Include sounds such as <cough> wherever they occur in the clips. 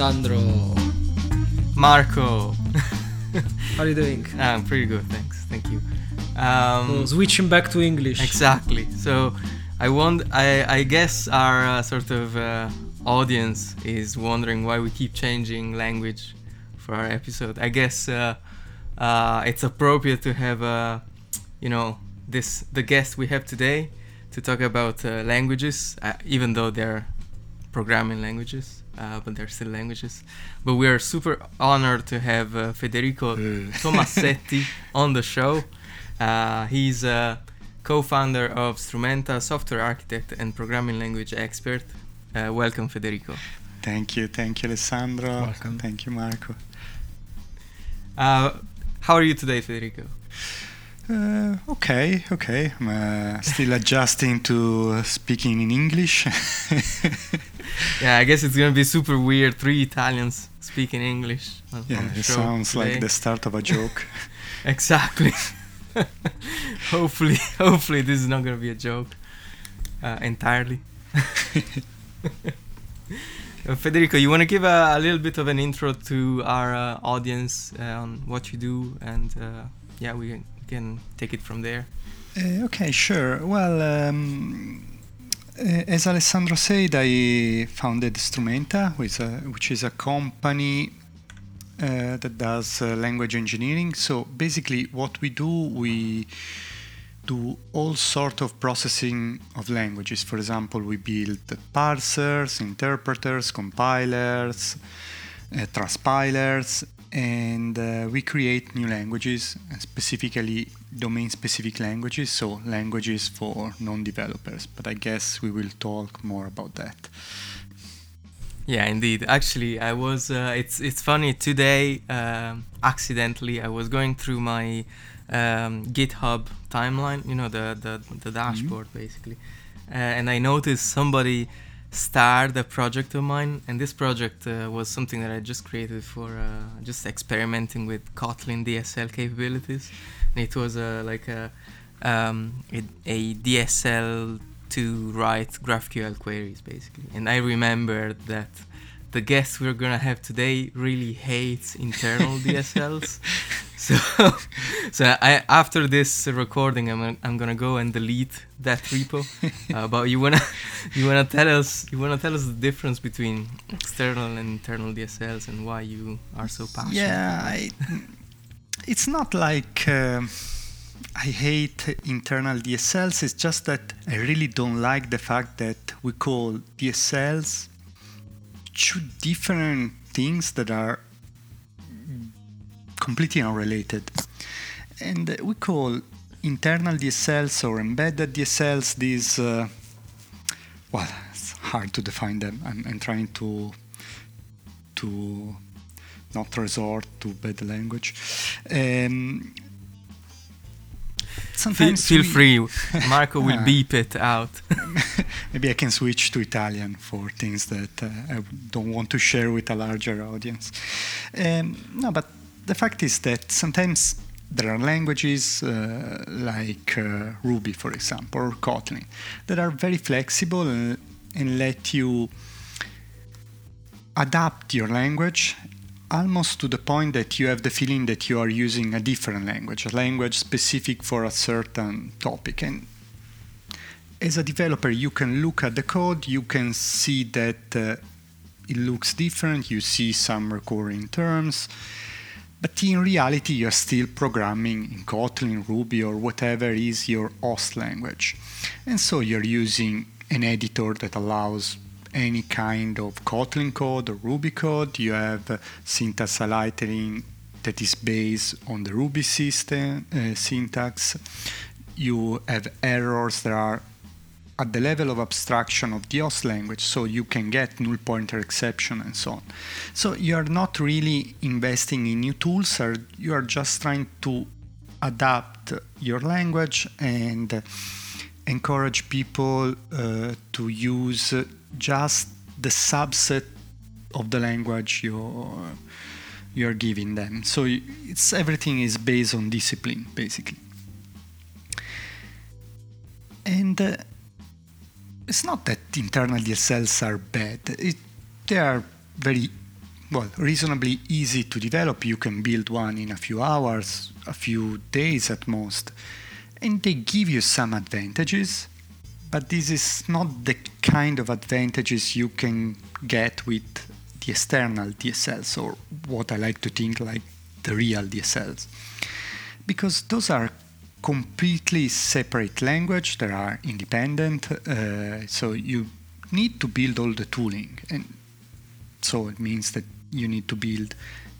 Alessandro. Marco. <laughs> How are you doing? I'm pretty good, thanks. Thank you. Um, So, switching back to English. Exactly. So I want. I, I guess our uh, sort of uh, audience is wondering why we keep changing language for our episode. I guess uh, uh, it's appropriate to have, uh, you know, this the guest we have today to talk about uh, languages, uh, even though they're programming languages, uh, but they're still languages. But we are super honored to have uh, Federico <laughs> Tomassetti on the show. Uh, he's a co-founder of Strumenta, software architect and programming language expert. Uh, welcome, Federico. Thank you, thank you, Alessandro. Welcome. Thank you, Marco. Uh, how are you today, Federico? Uh, okay, okay. I'm uh, still adjusting to speaking in English. <laughs> <laughs> Yeah, I guess it's gonna be super weird. Three Italians speaking English. On, yeah, on it sounds today. like the start of a joke. <laughs> <laughs> Exactly. hopefully, hopefully this is not gonna be a joke uh, entirely. Uh, Federico, you want to give a, a little bit of an intro to our uh, audience uh, on what you do, and uh, yeah, we can, take it from there. Uh, okay, sure. Well, um, as Alessandro said, I founded Strumenta, which is a, which is a company uh, that does uh, language engineering. So basically, what we do, we do all sort of processing of languages. For example, we build parsers, interpreters, compilers, uh, transpilers, and uh, we create new languages, uh, specifically domain-specific languages, so languages for non-developers. But I guess we will talk more about that. Yeah, indeed. Actually, I was. Uh, it's it's funny today. Um, accidentally, I was going through my um, GitHub timeline. You know, the the, the dashboard basically, uh, and I noticed somebody started a project of mine, and this project uh, was something that I just created for uh, just experimenting with Kotlin DSL capabilities. It was uh, like a um, a, a DSL to write GraphQL queries basically. And I remember that the guest we're gonna have today really hates internal <laughs> DSLs. So, <laughs> so I after this recording, I'm gonna, I'm gonna go and delete that repo. <laughs> Uh, but you wanna you wanna tell us you wanna tell us the difference between external and internal DSLs and why you are so passionate. Yeah. I, it's not like um I hate internal DSLs. It's just that I really don't like the fact that we call DSLs two different things that are completely unrelated. And we call internal DSLs or embedded DSLs these. Uh, well, it's hard to define them. I'm, I'm trying to to not resort to bad language. Um, Feel, sometimes feel we- free, Marco <laughs> will beep it out. <laughs> Maybe I can switch to Italian for things that uh, I don't want to share with a larger audience. Um, no, but the fact is that sometimes there are languages uh, like uh, Ruby, for example, or Kotlin, that are very flexible and, and let you adapt your language almost to the point that you have the feeling that you are using a different language, a language specific for a certain topic. And as a developer, you can look at the code, you can see that uh, it looks different, you see some recurring terms, but in reality, you're still programming in Kotlin, Ruby, or whatever is your host language. And so you're using an editor that allows any kind of Kotlin code or Ruby code. You have syntax highlighting that is based on the Ruby system uh, syntax. You have errors that are at the level of abstraction of the host language, so you can get null pointer exception and so on. So you are not really investing in new tools, or you are just trying to adapt your language and encourage people uh, to use just the subset of the language you're you're giving them. So it's everything is based on discipline, basically. And uh, it's not that internal DSLs are bad. It, they are very well, reasonably easy to develop. You can build one in a few hours, a few days at most, and they give you some advantages. But this is not the kind of advantages you can get with the external DSLs, or what I like to think like the real DSLs, because those are completely separate language. They are independent, uh, so you need to build all the tooling, and so it means that you need to build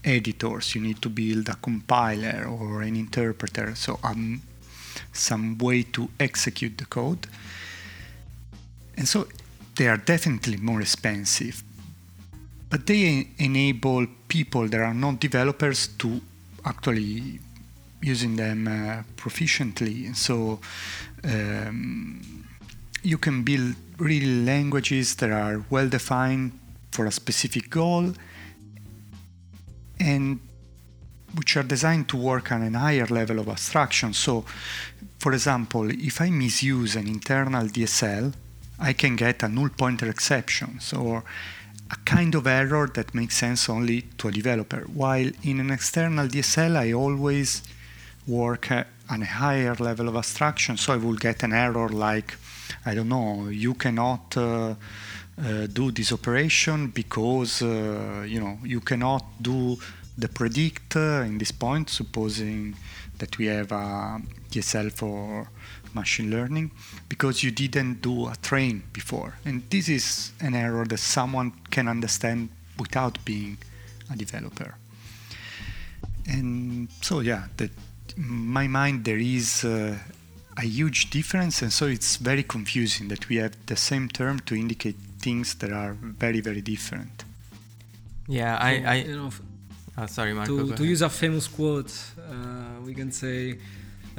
editors, you need to build a compiler or an interpreter, so um, some way to execute the code. And so they are definitely more expensive, but they enable people that are not developers to actually using them uh, proficiently. So um, you can build really languages that are well defined for a specific goal and which are designed to work on a higher level of abstraction. So, for example, if I misuse an internal DSL, I can get a null pointer exception, or a kind of error that makes sense only to a developer. While in an external DSL, I always work on a higher level of abstraction, so I will get an error like, I don't know, you cannot. Uh, uh, do this operation because uh, you know you cannot do the predict uh, in this point supposing that we have a DSL for machine learning because you didn't do a train before. And this is an error that someone can understand without being a developer. And so yeah that in my mind there is uh, a huge difference and so it's very confusing that we have the same term to indicate things that are very very different. Yeah So, i i you know, oh, sorry marco to, to use a famous quote, uh, we can say that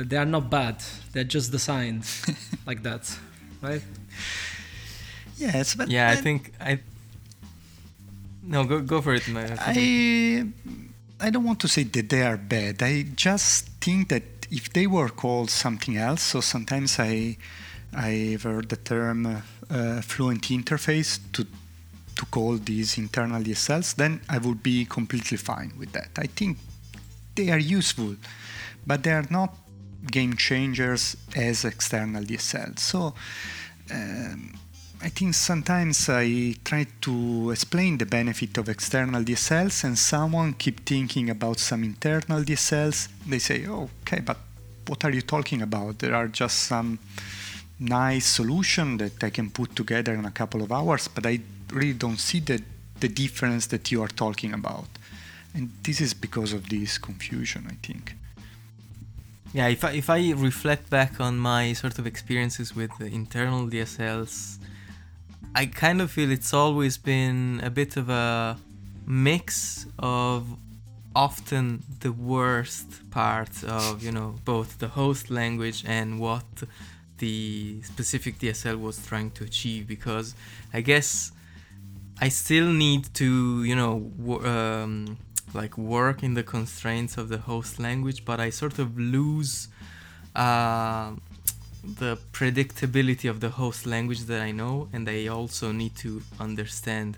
they are not bad; they're just designed <laughs> like that, right? Yeah, it's but yeah i then think i no go go for it man. I I don't want to say that they are bad. I just think that if they were called something else, so sometimes I I've heard the term uh, uh, fluent interface to to call these internal DSLs, then I would be completely fine with that. I think they are useful, but they are not game changers as external DSLs. So. Um, I think sometimes I try to explain the benefit of external DSLs, and someone keep thinking about some internal DSLs. They say, "Oh, okay, but what are you talking about? There are just some nice solution that I can put together in a couple of hours, but I really don't see the the difference that you are talking about." And this is because of this confusion, I think. Yeah, if I, if I reflect back on my sort of experiences with the internal DSLs, I kind of feel it's always been a bit of a mix of often the worst parts of, you know, both the host language and what the specific DSL was trying to achieve. Because I guess I still need to, you know, um, like work in the constraints of the host language, but I sort of lose uh, the predictability of the host language that I know, and I also need to understand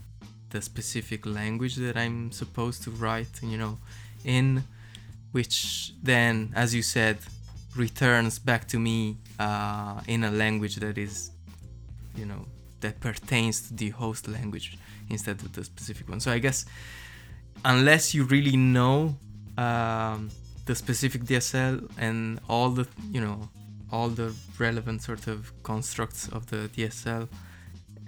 the specific language that I'm supposed to write, you know, in which then, as you said, returns back to me uh, in a language that is, you know, that pertains to the host language instead of the specific one. So I guess unless you really know um, the specific DSL and all the you know all the relevant sort of constructs of the DSL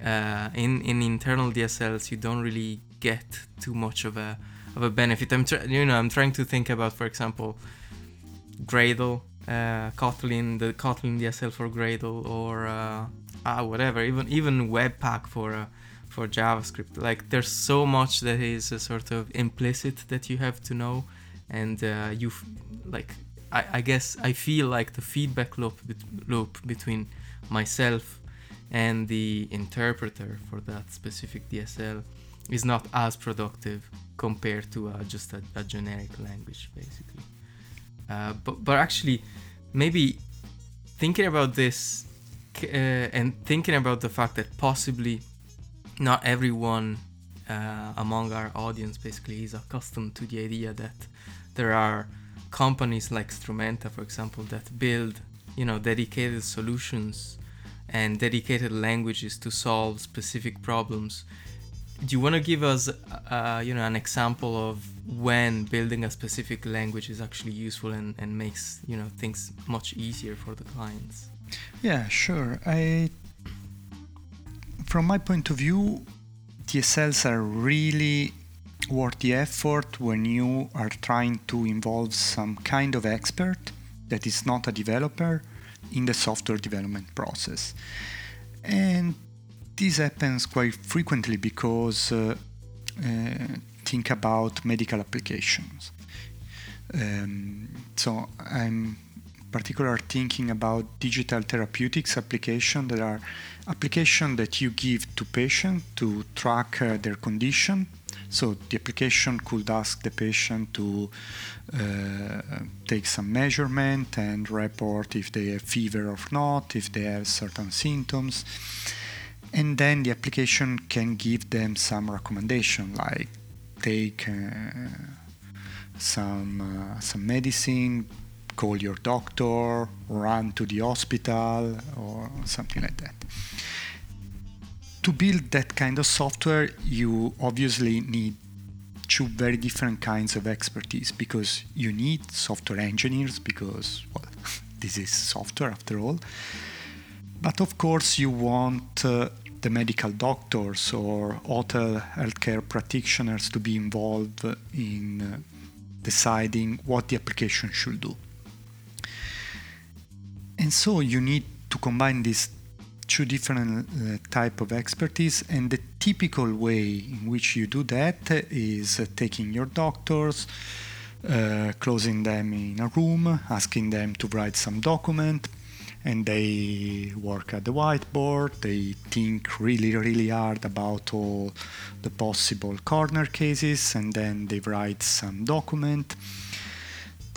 uh, in in internal DSLs you don't really get too much of a of a benefit. I'm you know I'm trying to think about for example Gradle, uh, Kotlin, the Kotlin DSL for Gradle or uh, ah whatever even even Webpack for uh, for JavaScript. Like there's so much that is a sort of implicit that you have to know, and uh, you like I, I guess I feel like the feedback loop loop between myself and the interpreter for that specific DSL is not as productive compared to uh, just a, a generic language basically. Uh, but but actually maybe thinking about this uh, and thinking about the fact that possibly not everyone uh, among our audience basically is accustomed to the idea that there are companies like Strumenta, for example, that build you know dedicated solutions and dedicated languages to solve specific problems. Do you want to give us, uh, you know, an example of when building a specific language is actually useful and, and makes you know things much easier for the clients? Yeah, sure. I, from my point of view, DSLs are really worth the effort when you are trying to involve some kind of expert that is not a developer in the software development process. And this happens quite frequently because uh, uh, think about medical applications. Um, so I'm particular thinking about digital therapeutics application that are application that you give to patient to track uh, their condition so the application could ask the patient to uh, take some measurement and report if they have fever or not, if they have certain symptoms. And then the application can give them some recommendation like take uh, some uh, some medicine, call your doctor, run to the hospital, or something like that to build that kind of software, you obviously need two very different kinds of expertise because you need software engineers because well, <laughs> this is software after all. But of course, you want uh, the medical doctors or hotel healthcare practitioners to be involved in uh, deciding what the application should do. And so you need to combine these two different uh, type of expertise and the typical way in which you do that is uh, taking your doctors uh, closing them in a room asking them to write some document and they work at the whiteboard they think really really hard about all the possible corner cases and then they write some document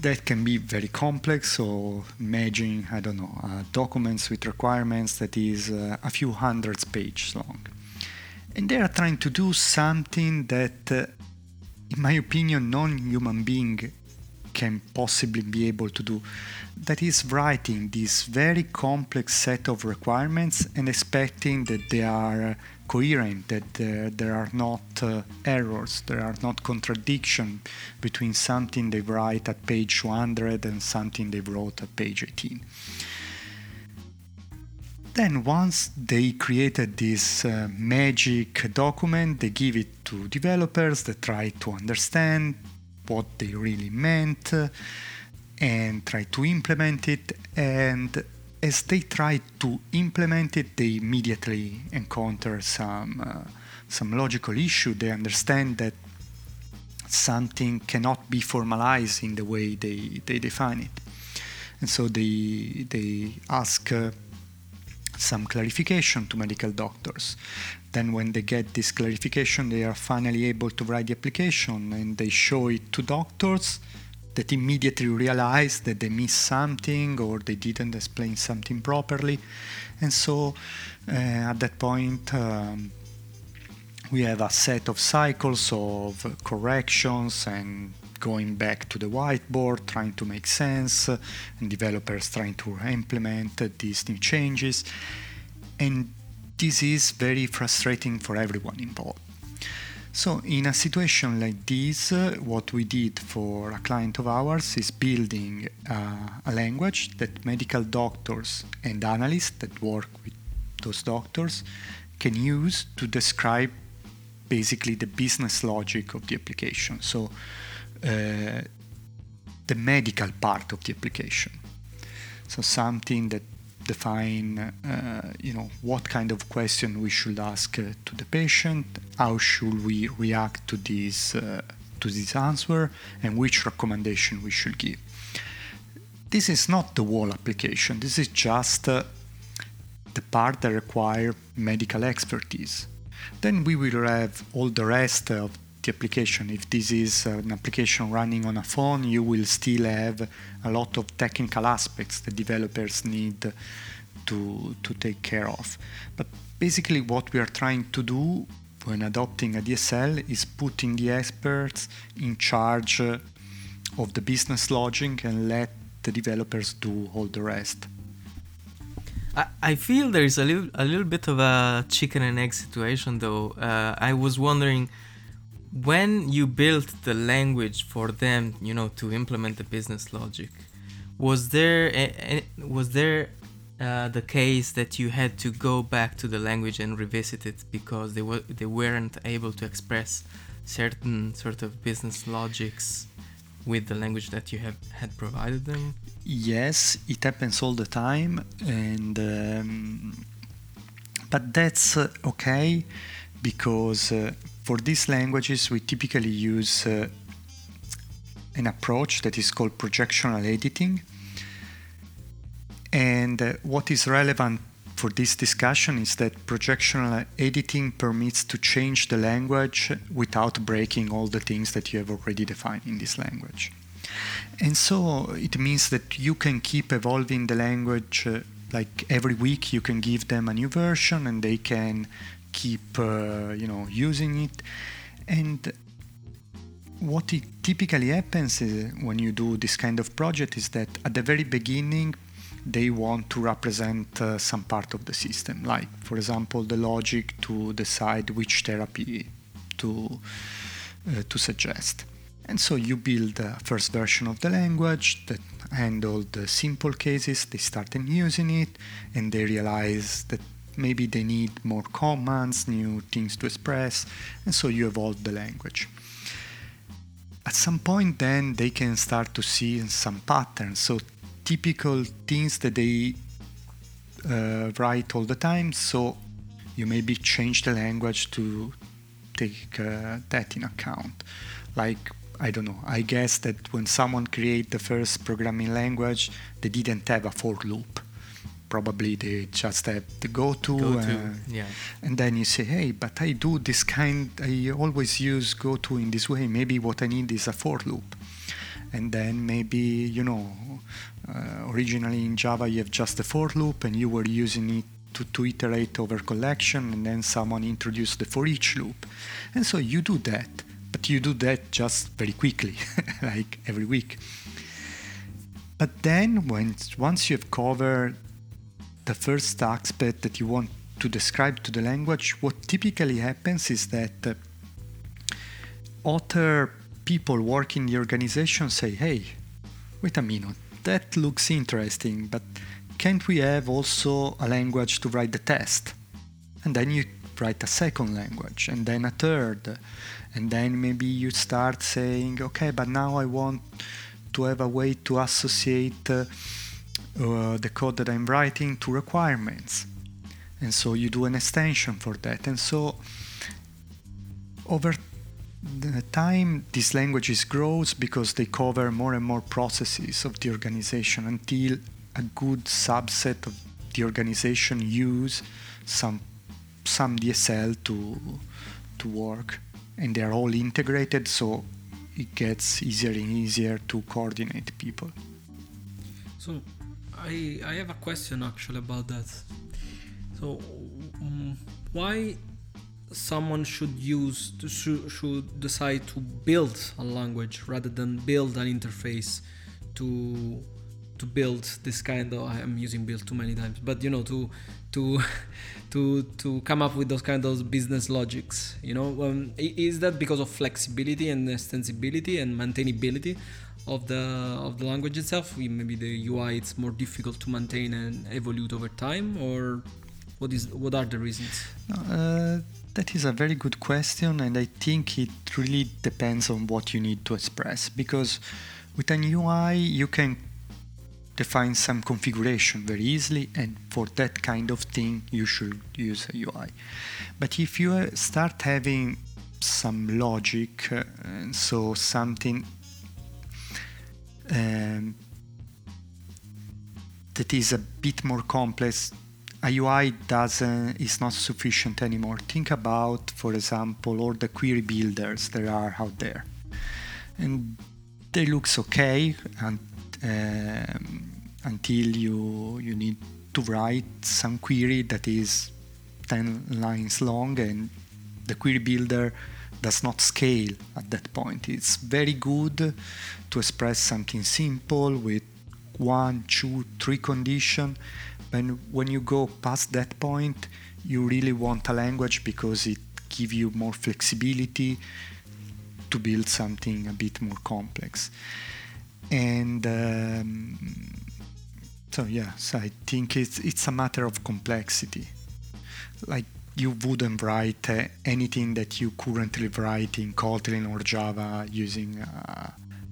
that can be very complex. So imagine, I don't know, uh, documents with requirements that is uh, a few hundreds pages long. And they are trying to do something that, uh, in my opinion, non-human being can possibly be able to do. That is writing this very complex set of requirements and expecting that they are coherent, that uh, there are not uh, errors, there are not contradiction between something they write at page 200 and something they wrote at page 18. Then once they created this uh, magic document, they give it to developers that try to understand what they really meant and try to implement it and as they try to implement it, they immediately encounter some uh, some logical issue. They understand that something cannot be formalized in the way they, they define it, and so they they ask uh, some clarification to medical doctors. Then, when they get this clarification, they are finally able to write the application and they show it to doctors that immediately realize that they missed something or they didn't explain something properly. And so uh, at that point, um, we have a set of cycles of corrections and going back to the whiteboard, trying to make sense, uh, and developers trying to implement uh, these new changes. And this is very frustrating for everyone involved. So, in a situation like this, uh, what we did for a client of ours is building uh, a language that medical doctors and analysts that work with those doctors can use to describe basically the business logic of the application. So, uh, the medical part of the application. So, something that define uh, you know what kind of question we should ask uh, to the patient how should we react to this uh, to this answer and which recommendation we should give this is not the whole application this is just uh, the part that require medical expertise then we will have all the rest of the application. If this is an application running on a phone, you will still have a lot of technical aspects that developers need to, to take care of. But basically, what we are trying to do when adopting a DSL is putting the experts in charge of the business logic and let the developers do all the rest. I, I feel there is a little a little bit of a chicken and egg situation though. Uh, I was wondering when you built the language for them, you know, to implement the business logic. Was there a, a, was there uh, the case that you had to go back to the language and revisit it because they were they weren't able to express certain sort of business logics with the language that you have had provided them? Yes, it happens all the time, and um, but that's uh, okay because uh, for these languages we typically use uh, an approach that is called projectional editing. And uh, what is relevant for this discussion is that projectional editing permits to change the language without breaking all the things that you have already defined in this language. And so it means that you can keep evolving the language uh, like every week you can give them a new version and they can keep uh, you know using it and what typically happens is when you do this kind of project is that at the very beginning they want to represent uh, some part of the system like for example the logic to decide which therapy to uh, to suggest and so you build a first version of the language that handle the simple cases, they start using it, and they realize that maybe they need more commands, new things to express, and so you evolve the language. At some point, then they can start to see some patterns, so typical things that they uh, write all the time. So you maybe change the language to take uh, that in account. Like I don't know. I guess that when someone created the first programming language, they didn't have a for loop. Probably they just have the go to. Go uh, yeah. and then you say, hey, but I do this kind, I always use go to in this way. Maybe what I need is a for loop. And then maybe, you know, uh, originally in Java you have just a for loop and you were using it to, to iterate over collection and then someone introduced the for each loop. And so you do that but you do that just very quickly, <laughs> like every week. But then, when once you have covered the first aspect that you want to describe to the language, what typically happens is that uh, other people working in the organization say, "Hey, wait a minute, that looks interesting, but can't we have also a language to write the test?" And then you write a second language, and then a third and then maybe you start saying okay but now i want to have a way to associate uh, uh, the code that i'm writing to requirements and so you do an extension for that and so over the time these languages grows because they cover more and more processes of the organization until a good subset of the organization use some some DSL to to work. And they're all integrated so it gets easier and easier to coordinate people. So i i have a question actually about that. So um, why someone should use to, should, decide to build a language rather than build an interface to to build this kind of i'm using build too many times but you know to to <laughs> to to come up with those kind of business logics you know? Um, is that because of flexibility and extensibility and maintainability of the of the language itself? Maybe the ui it's more difficult to maintain and evolve over time or what is what are the reasons? Uh, that is a very good question and i think it really depends on what you need to express because with an ui you can define some configuration very easily and for that kind of thing you should use a UI. But if you uh, start having some logic uh, so something um, that is a bit more complex a UI doesn't is not sufficient anymore. Think about, for example, all the query builders there are out there, and they looks okay and um, until you you need to write some query that is 10 lines long and the query builder does not scale at that point. It's very good to express something simple with one, two, three condition. When you go past that point, you really want a language because it gives you more flexibility to build something a bit more complex. And um, so yes, I think it's it's a matter of complexity. Like you wouldn't write uh, anything that you currently write in Kotlin or Java using uh,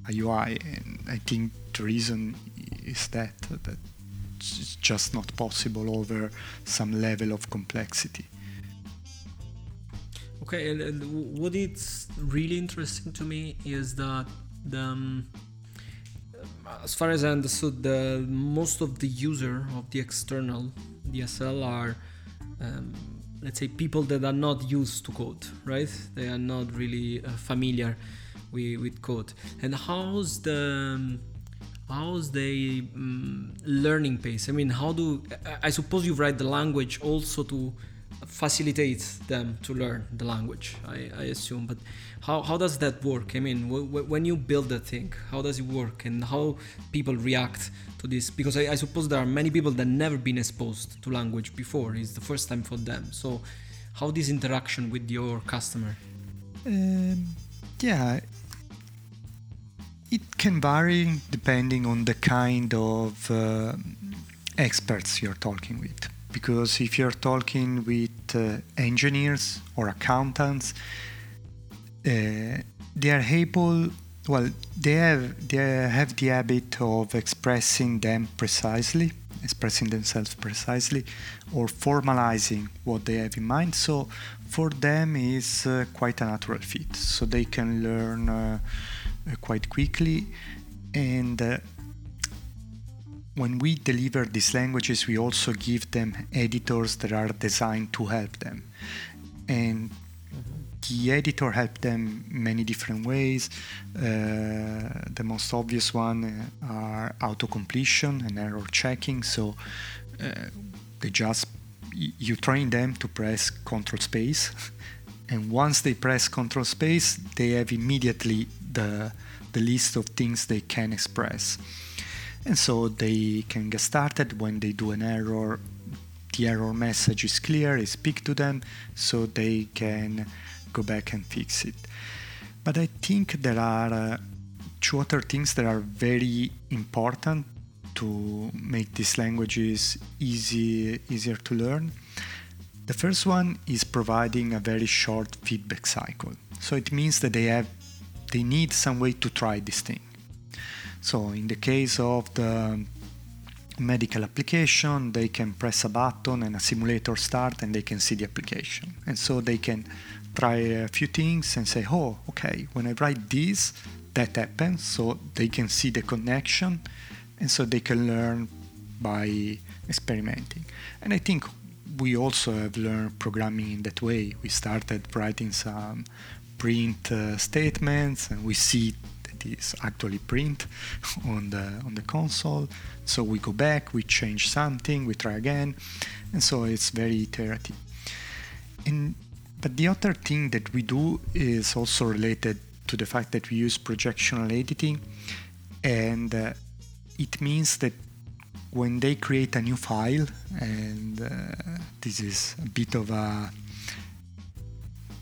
a UI, and I think the reason is that that it's just not possible over some level of complexity. Okay, and, and what is really interesting to me is that the, um, as far as I understood, the most of the user of the external DSL are, um, let's say, people that are not used to code, right? They are not really uh, familiar with, with code. And how's the um, how's the um, learning pace? I mean, how do I suppose you write the language also to facilitate them to learn the language I, I assume. But how, how does that work? I mean when you build that thing how does it work and how people react to this? Because I, I, suppose there are many people that never been exposed to language before. It's the first time for them. So how this interaction with your customer? Um, yeah it can vary depending on the kind of uh, experts you're talking with because if you're talking with uh, engineers or accountants, uh, they are able, well, they have, they have the habit of expressing them precisely, expressing themselves precisely, or formalizing what they have in mind. So for them is uh, quite a natural fit. So they can learn uh, quite quickly and uh, when we deliver these languages, we also give them editors that are designed to help them. And the editor help them many different ways. Uh, the most obvious one uh, are auto completion and error checking. So uh, they just you train them to press control space, <laughs> and once they press control space, they have immediately the the list of things they can express. And so they can get started. When they do an error the error message is clear is picked to them so they can go back and fix it. But i think there are uh, two other things that are very important to make these languages easy easier to learn. The first one is providing a very short feedback cycle. So it means that they have they need some way to try this thing so in the case of the medical application, they can press a button and a simulator start and they can see the application. And so they can try a few things and say, oh, okay, when I write this, that happens. So they can see the connection and so they can learn by experimenting. And I think we also have learned programming in that way. We started writing some print uh, statements and we see that it's actually print <laughs> on the on the console. So we go back, we change something, we try again, and so it's very iterative. And but the other thing that we do is also related to the fact that we use projectional editing, and uh, it means that when they create a new file, and uh, this is a bit of a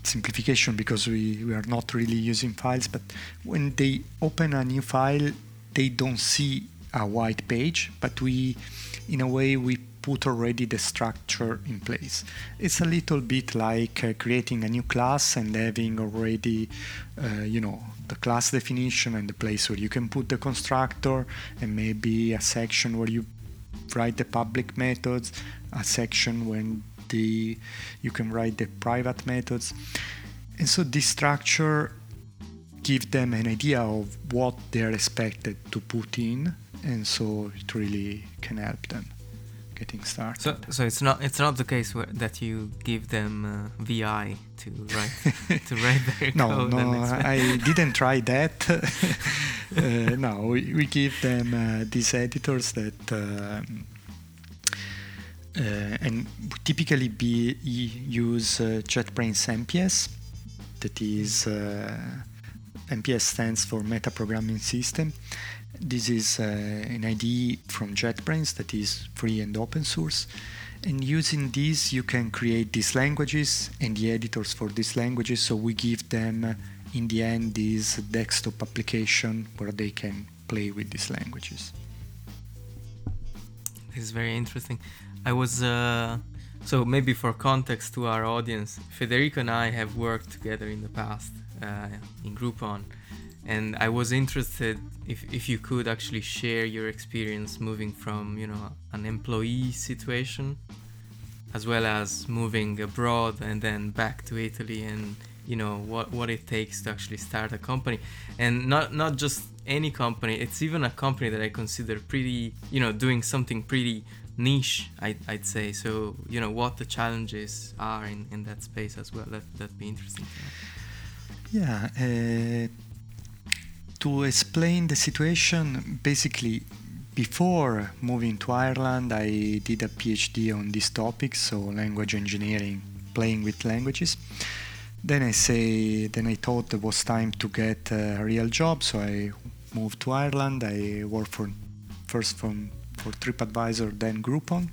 simplification because we, we are not really using files, but when they open a new file, they don't see a white page, but we, in a way, we put already the structure in place. It's a little bit like uh, creating a new class and having already, uh, you know, the class definition and the place where you can put the constructor and maybe a section where you write the public methods, a section when the you can write the private methods. And so this structure give them an idea of what they're expected to put in and so it really can help them getting started. So, so it's not it's not the case where, that you give them uh, vi to write to <laughs> write their no code no i didn't try that. <laughs> Uh, no we, we, give them uh, these editors that um, and typically be use uh, JetBrains MPS. That is uh, MPS stands for Meta Programming System. This is uh, an IDE from JetBrains that is free and open source. And using this, you can create these languages and the editors for these languages. So we give them, in the end, this desktop application where they can play with these languages. This is very interesting. I was uh, so maybe for context to our audience, Federico and I have worked together in the past uh, in Groupon, and I was interested if if you could actually share your experience moving from you know an employee situation, as well as moving abroad and then back to Italy and you know what what it takes to actually start a company. And not not just any company it's even a company that i consider pretty you know doing something pretty niche I'd, I'd say. So you know what the challenges are in, in that space as well. That that'd be interesting yeah uh, to explain the situation basically before moving to ireland i did a phd on this topic so language engineering playing with languages. Then i say then i thought it was time to get a real job so i moved to ireland. I worked for first from for TripAdvisor, then Groupon.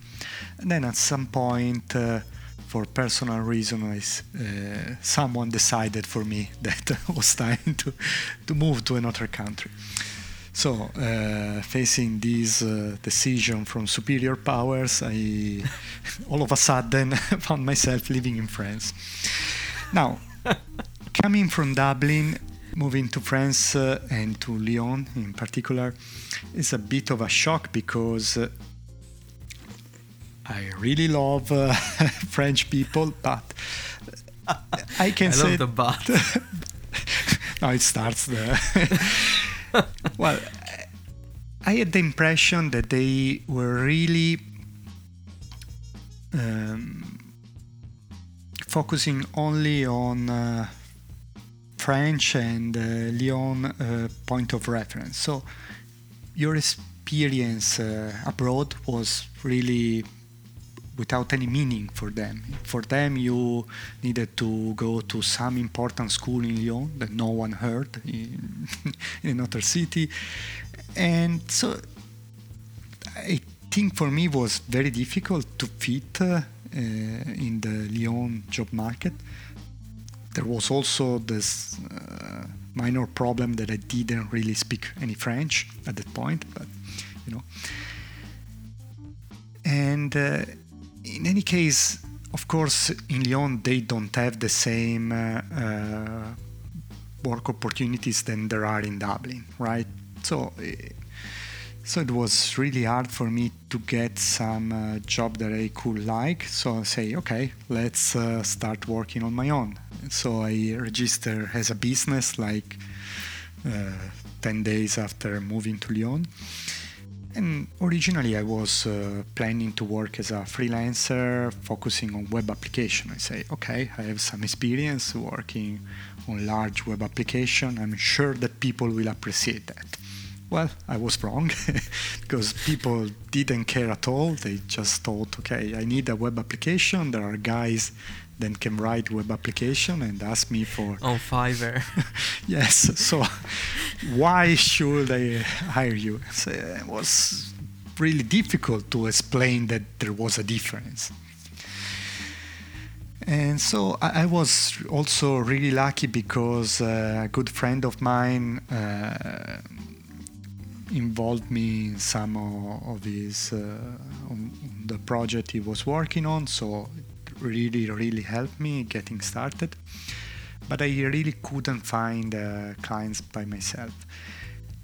And then at some point, uh, for personal reasons, uh, someone decided for me <laughs> that it was time to, to move to another country. So, uh, facing this uh, decision from superior powers, I <laughs> all of a sudden <laughs> found myself living in France. Now, coming from Dublin, moving to France uh, and to Lyon in particular is a bit of a shock because uh, I really love uh, <laughs> French people, but I can I say love the but. <laughs> now it starts there. <laughs> well, I had the impression that they were really um, focusing only on uh, French and uh, Lyon uh, point of reference. So your experience uh, abroad was really without any meaning for them. For them, you needed to go to some important school in Lyon that no one heard in, <laughs> in another city, and so I think for me was very difficult to fit uh, in the Lyon job market there was also this uh, minor problem that I didn't really speak any French at that point, but you know. And uh, in any case, of course, in Lyon they don't have the same uh, uh work opportunities than there are in Dublin, right? So. Eh, so it was really hard for me to get some uh, job that I could like. So I say, okay, let's uh, start working on my own so I registered as a business like uh, 10 days after moving to Lyon. And originally, I was uh, planning to work as a freelancer, focusing on web application. I say, okay, I have some experience working on large web application. I'm sure that people will appreciate that. Well, I was wrong <laughs> because people didn't care at all. They just thought, okay, I need a web application. There are guys then can write web application and ask me for <laughs> on Fiverr. <laughs> yes. So why should I hire you? So it was really difficult to explain that there was a difference. And so I, I was also really lucky because uh, a good friend of mine uh, involved me in some of, his uh, the project he was working on. So really, really helped me getting started. But I really couldn't find uh, clients by myself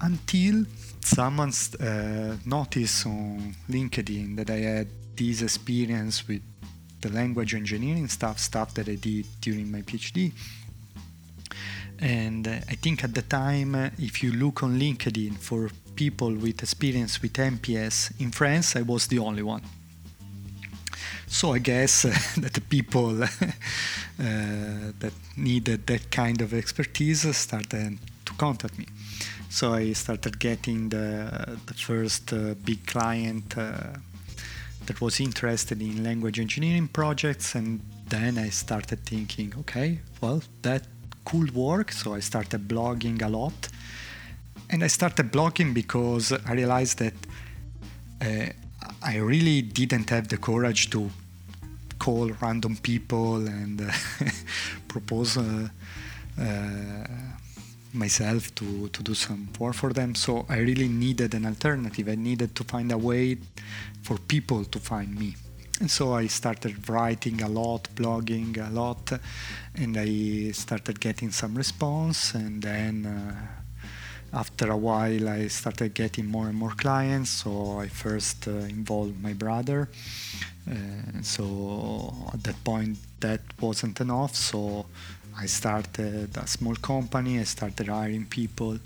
until someone uh, noticed on LinkedIn that I had this experience with the language engineering stuff, stuff that I did during my PhD. And uh, I think at the time, uh, if you look on LinkedIn for people with experience with MPS in France, I was the only one. So I guess uh, <laughs> that the people <laughs> uh, that needed that kind of expertise started to contact me. So I started getting the, the first uh, big client that was interested in language engineering projects and then I started thinking, okay, well, that could work. So I started blogging a lot. And I started blogging because I realized that uh, I really didn't have the courage to call random people and uh, <laughs> propose uh, uh, myself to, to do some work for them. So I really needed an alternative. I needed to find a way for people to find me. And so I started writing a lot, blogging a lot, and I started getting some response. And then uh, after a while, I started getting more and more clients. So I first uh, involved my brother. Uh, so at that point, that wasn't enough. So I started a small company. I started hiring people.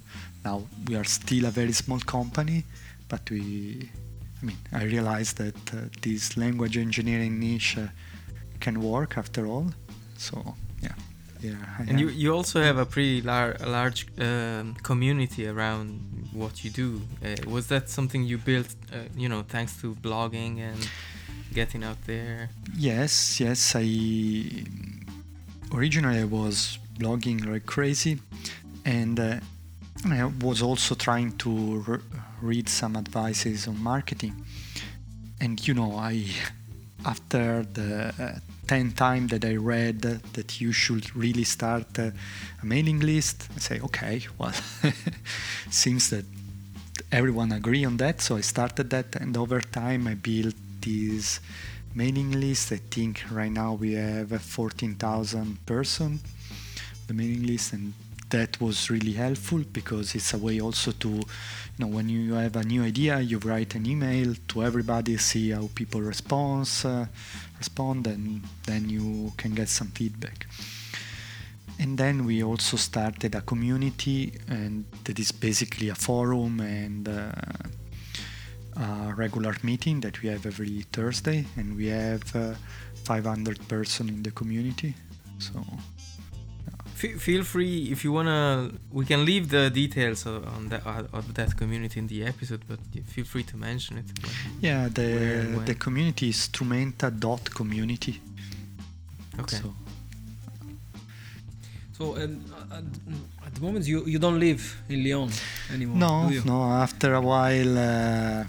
Now we are still a very small company, but we I mean, I realized that uh, this language engineering niche uh, can work after all. So yeah, yeah. I and you you also have a pretty lar- large um, community around what you do. Uh, was that something you built, uh, you know, thanks to blogging and getting out there? Yes, yes. I originally I was blogging like crazy, and uh, I was also trying to re- read some advices on marketing. And you know, I after the uh, 10 times that I read that you should really start uh, a mailing list, I say, okay, <laughs> well, seems that everyone agree on that. So I started that, and over time I built this mailing list. I think right now we have 14,000 person the mailing list, and that was really helpful because it's a way also to you know when you have a new idea you write an email to everybody see how people respond uh, respond and then you can get some feedback. And then we also started a community and that is basically a forum and uh, a regular meeting that we have every thursday and we have uh, 500 person in the community. So F- feel free if you wanna. We can leave the details of, on that uh, of that community in the episode, but feel free to mention it. Yeah, the the community is Strumenta dot community. Okay. So, so at, at, the moment you you don't live in Lyon anymore. No, no. After a while. Uh,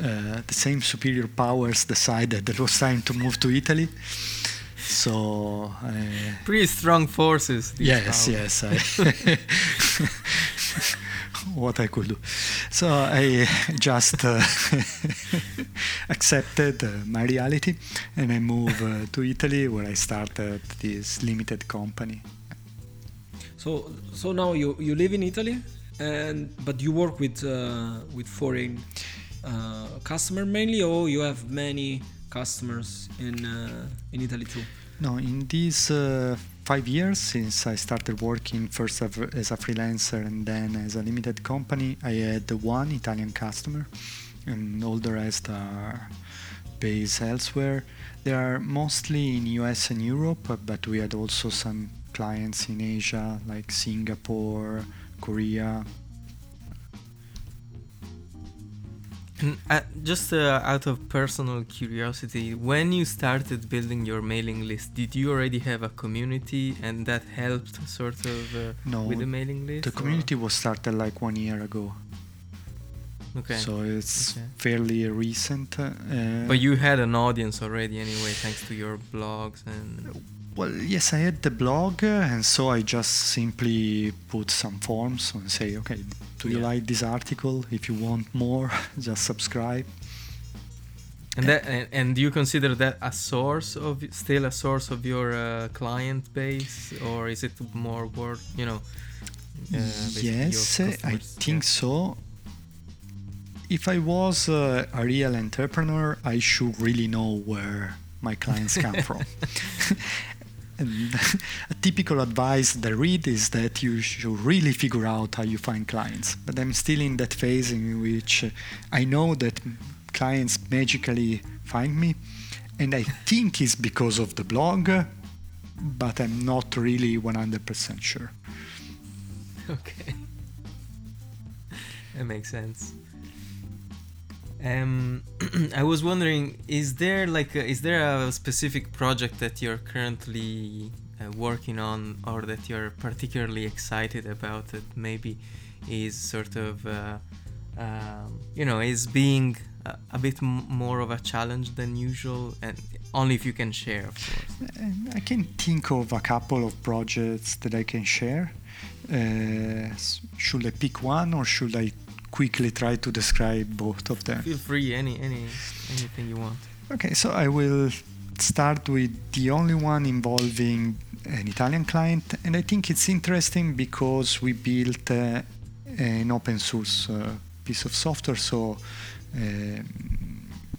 uh, the same superior powers decided that it was time to move to Italy. So uh, pretty strong forces. Yes, yes. I <laughs> what I could do. So I just uh, <laughs> accepted uh, my reality, and I moved uh, to Italy, where I started this limited company. So, so now you you live in Italy, and but you work with uh, with foreign uh, customer mainly, or you have many customers in uh, in Italy too? No, in these uh, five years since I started working first as a freelancer and then as a limited company, I had one Italian customer, and all the rest are based elsewhere. They are mostly in US and Europe, but we had also some clients in Asia like Singapore, Korea, uh, just uh, out of personal curiosity, when you started building your mailing list, did you already have a community and that helped sort of uh, no, with the mailing list? The community or? was started like one year ago. Okay. So it's okay. fairly recent. Uh, but you had an audience already anyway, thanks to your blogs and. Well, yes, I had the blog, uh, and so I just simply put some forms and say, okay, do you yeah. like this article? If you want more, <laughs> just subscribe. And that, and, you consider that a source of still a source of your uh, client base, or is it more word? You know. Uh, yes, I think yeah. so. If I was uh, a real entrepreneur, I should really know where my clients come from. <laughs> <laughs> <laughs> A typical advice that I read is that you should really figure out how you find clients. But I'm still in that phase in which uh, I know that clients magically find me, and I think it's because of the blog, but I'm not really 100% sure. <laughs> Okay. That makes sense. Um, <clears throat> I was wondering, is there like a, is there a specific project that you're currently uh, working on, or that you're particularly excited about that maybe is sort of, uh, um, you know, is being a, a bit m- more of a challenge than usual, and only if you can share, of course. I can think of a couple of projects that I can share. Uh, should I pick one or should I quickly try to describe both of them? Feel free, any any anything you want. Okay, so I will start with the only one involving an Italian client, and I think it's interesting because we built uh, an open source uh, piece of software, so um,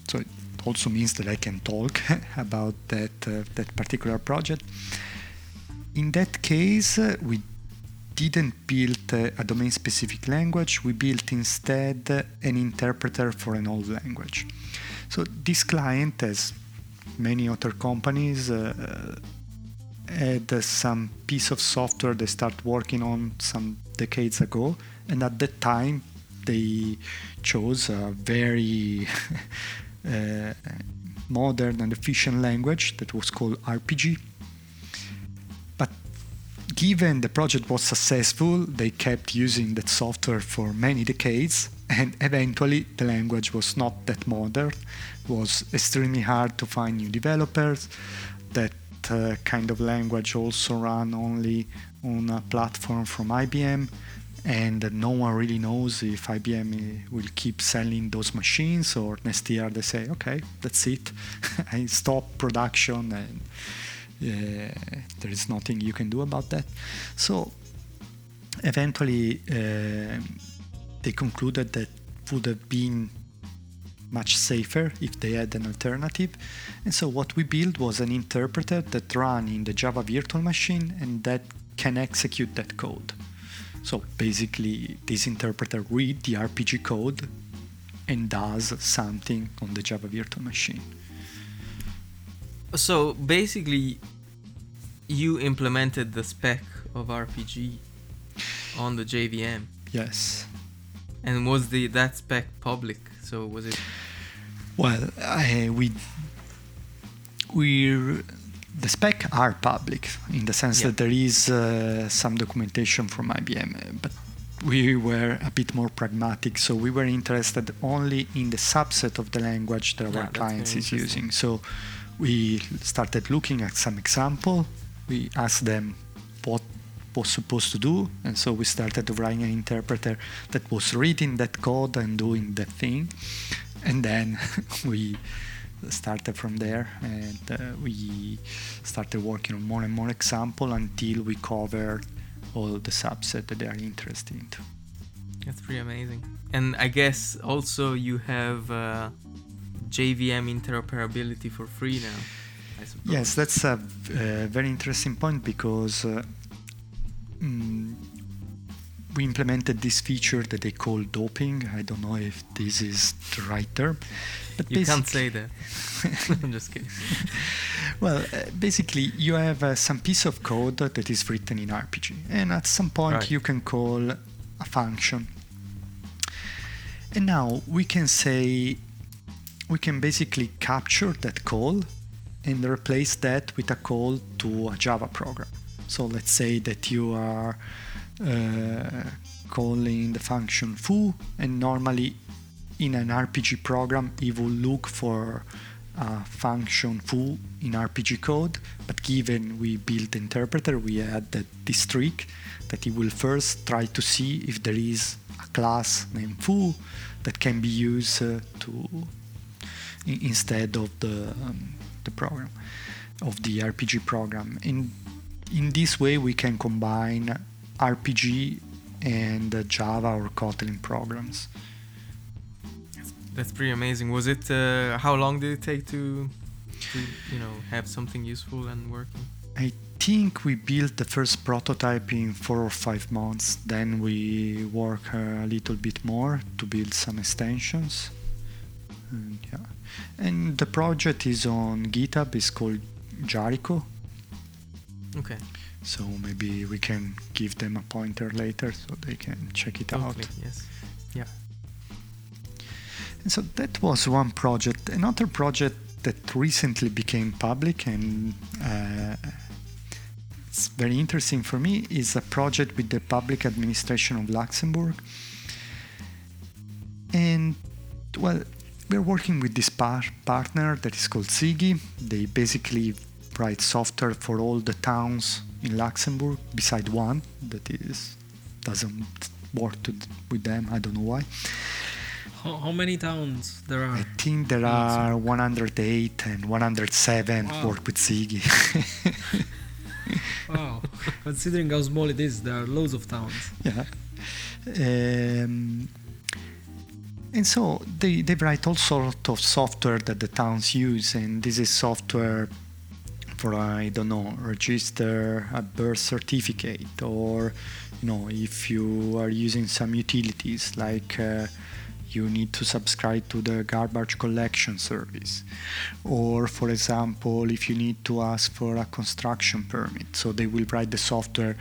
so it also means that I can talk <laughs> about that uh, that particular project. In that case, uh, we didn't build uh, a domain specific language, we built instead an interpreter for an old language. So this client, as many other companies, uh, uh, had some piece of software they started working on some decades ago, and at that time they chose a very <laughs> uh, modern and efficient language that was called RPG. Given the project was successful, they kept using that software for many decades, and eventually the language was not that modern. It was extremely hard to find new developers. That uh, kind of language also ran only on a platform from IBM, and no one really knows if IBM will keep selling those machines or next year they say, okay, that's it, <laughs> I stop production and there is nothing you can do about that. So eventually uh, they concluded that would have been much safer if they had an alternative. And so what we built was an interpreter that ran in the Java virtual machine and that can execute that code. So basically this interpreter read the RPG code and does something on the Java virtual machine. So basically, you implemented the spec of RPG on the JVM, Yes. and was the that spec public? So was it? Well, I, we we the spec are public in the sense Yeah. that there is uh, some documentation from IBM, but we were a bit more pragmatic, so we were interested only in the subset of the language that Ah, our clients is using. So we started looking at some example. We asked them what was supposed to do, and so we started writing an interpreter that was reading that code and doing that thing, and then <laughs> we started from there and uh, we started working on more and more example until we covered all the subset that they are interested in. That's pretty amazing. And I guess also you have uh, JVM interoperability for free now. Yes, that's a uh, very interesting point because uh, mm, we implemented this feature that they call doping. I don't know if this is the right term. But You can't say that. <laughs> I'm just kidding. <laughs> Well, uh, basically, you have uh, some piece of code that is written in RPG, and at some point Right. you can call a function. And now we can say, we can basically capture that call and replace that with a call to a Java program. So let's say that you are uh, calling the function foo, and normally in an RPG program, it will look for a function foo in RPG code, but given we built interpreter, we add that this trick that it will first try to see if there is a class named foo that can be used uh, to instead of the um, the program of the RPG program. In in this way, we can combine RPG and uh, Java or Kotlin programs. That's pretty amazing. Was it? Uh, how long did it take to, to, you know, have something useful and working? I think we built the first prototype in four or five months. Then we work a little bit more to build some extensions. And, yeah, and the project is on GitHub. It's called Jariko. Okay. So maybe we can give them a pointer later so they can check it out. Totally. Yes. Yeah. And so that was one project. Another project that recently became public and uh, it's very interesting for me is a project with the public administration of Luxembourg. And well, we're working with this par- partner that is called SIGI. They basically write software for all the towns in Luxembourg, beside one that is doesn't work to, with them. I don't know why. How, how many towns there are? I think there are 108 and 107 Wow. work with SIGI. <laughs> wow. <laughs> Considering how small it is, there are loads of towns. yeah. Um, and so they, they write all sort of software that the towns use, and this is software for I don't know register a birth certificate, or you know if you are using some utilities like uh, you need to subscribe to the garbage collection service, or for example if you need to ask for a construction permit, so they will write the software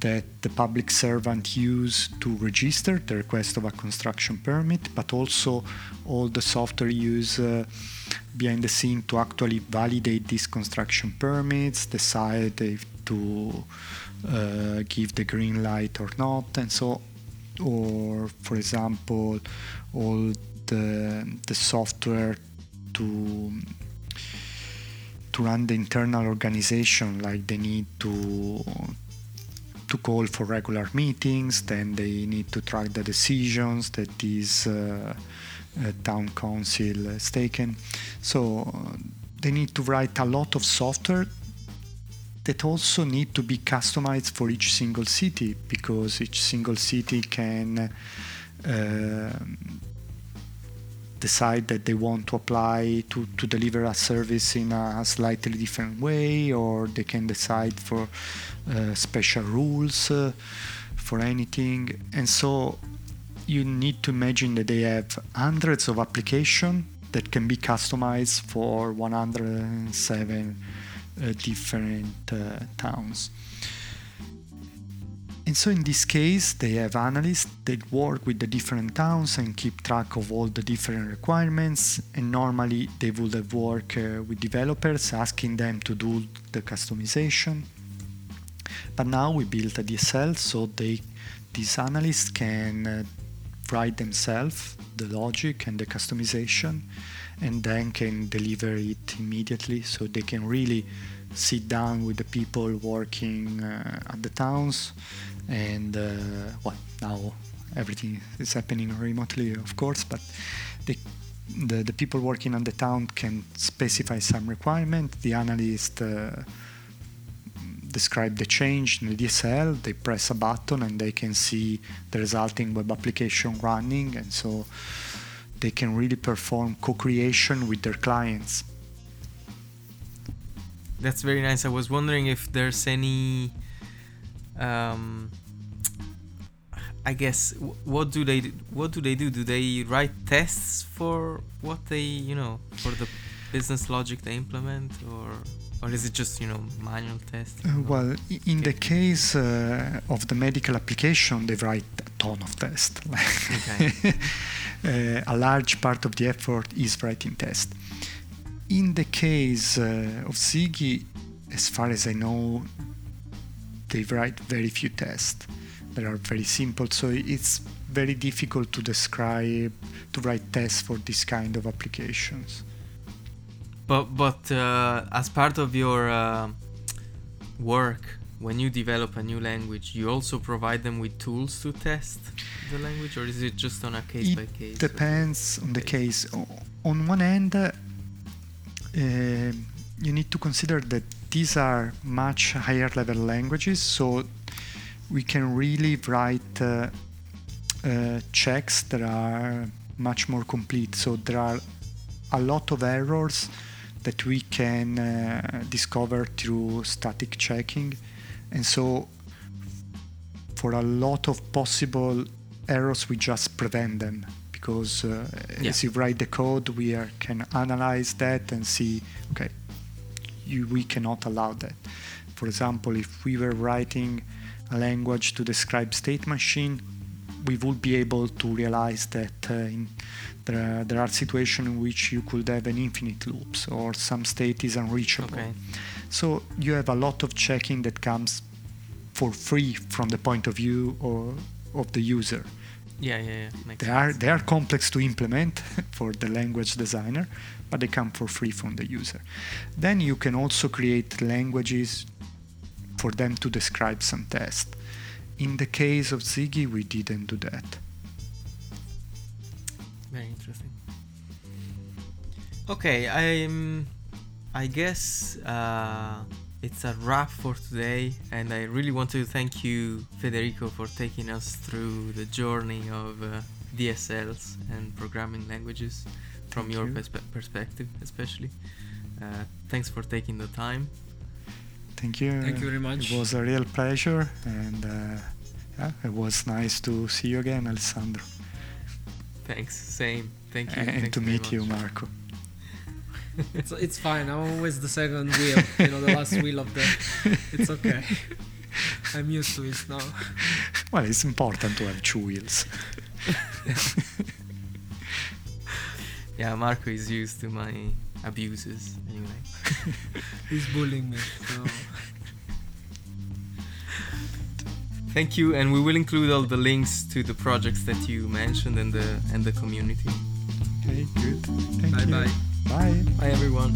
that the public servant use to register the request of a construction permit, but also all the software use uh, behind the scene to actually validate these construction permits, decide if to uh, give the green light or not, and so, or for example, all the the software to to run the internal organization, like they need to to call for regular meetings, then they need to track the decisions that this uh, uh, town council has taken. So uh, they need to write a lot of software that also need to be customized for each single city because each single city can uh, decide that they want to apply to, to deliver a service in a slightly different way or they can decide for uh, special rules uh, for anything. And so you need to imagine that they have hundreds of applications that can be customized for 107 uh, different uh, towns and so in this case, they have analysts that work with the different towns and keep track of all the different requirements. And normally they would have worked uh, with developers, asking them to do the customization. But now we built a DSL so they, these analysts can uh, write themselves the logic and the customization, and then can deliver it immediately. So they can really sit down with the people working uh, at the towns and uh, well now everything is happening remotely of course but the, the people working on the town can specify some requirement. The analyst uh, describe the change in the DSL they press a button and they can see the resulting web application running and so they can really perform co-creation with their clients That's very nice. I was wondering if there's any. Um, I guess w- what do they what do they do? Do they write tests for what they you know for the business logic they implement, or or is it just you know manual testing? Uh, well, in the case uh, of the medical application, they write a ton of tests. Okay. <laughs> uh, a large part of the effort is writing tests. In the case uh, of SIGI, as far as I know, they write very few tests. They are very simple, so it's very difficult to describe to write tests for this kind of applications. But but uh, as part of your uh, work, when you develop a new language, you also provide them with tools to test the language, or is it just on a case by case? It depends on the case. On one end, uh, you need to consider that these are much higher level languages, so we can really write uh, uh, checks that are much more complete. So there are a lot of errors that we can uh, discover through static checking, and so for a lot of possible errors, we just prevent them because uh, Yeah. as you write the code, we are, can analyze that and see, okay, you, we cannot allow that. For example, if we were writing a language to describe state machine, we would be able to realize that uh, in, there, are, there are situations in which you could have an infinite loops or some state is unreachable. Okay. So you have a lot of checking that comes for free from the point of view or, of the user. Yeah, yeah, yeah. Makes They are they are complex to implement <laughs> for the language designer, but they come for free from the user. Then you can also create languages for them to describe some test. In the case of SIGI, we didn't do that. Very interesting. Okay, I'm. I guess uh, it's a wrap for today, and I really want to thank you, Federico, for taking us through the journey of uh, DSLs and programming languages from Thank your you. perspe- perspective, especially. Uh, thanks for taking the time. Thank you. Thank you very much. It was a real pleasure, and uh, yeah, it was nice to see you again, Alessandro, Thanks. Same. Thank you. and Thanks to very meet you. Marco. It's it's fine. I'm always the second wheel. You know, the last wheel of the. It's okay. I'm used to it now. Well, it's important to have two wheels. <laughs> Yeah, Marco is used to my abuses anyway. <laughs> He's bullying me. So. Thank you, and we will include all the links to the projects that you mentioned and the and the community. Okay, good. Thank Bye you. bye. Bye. Bye, everyone.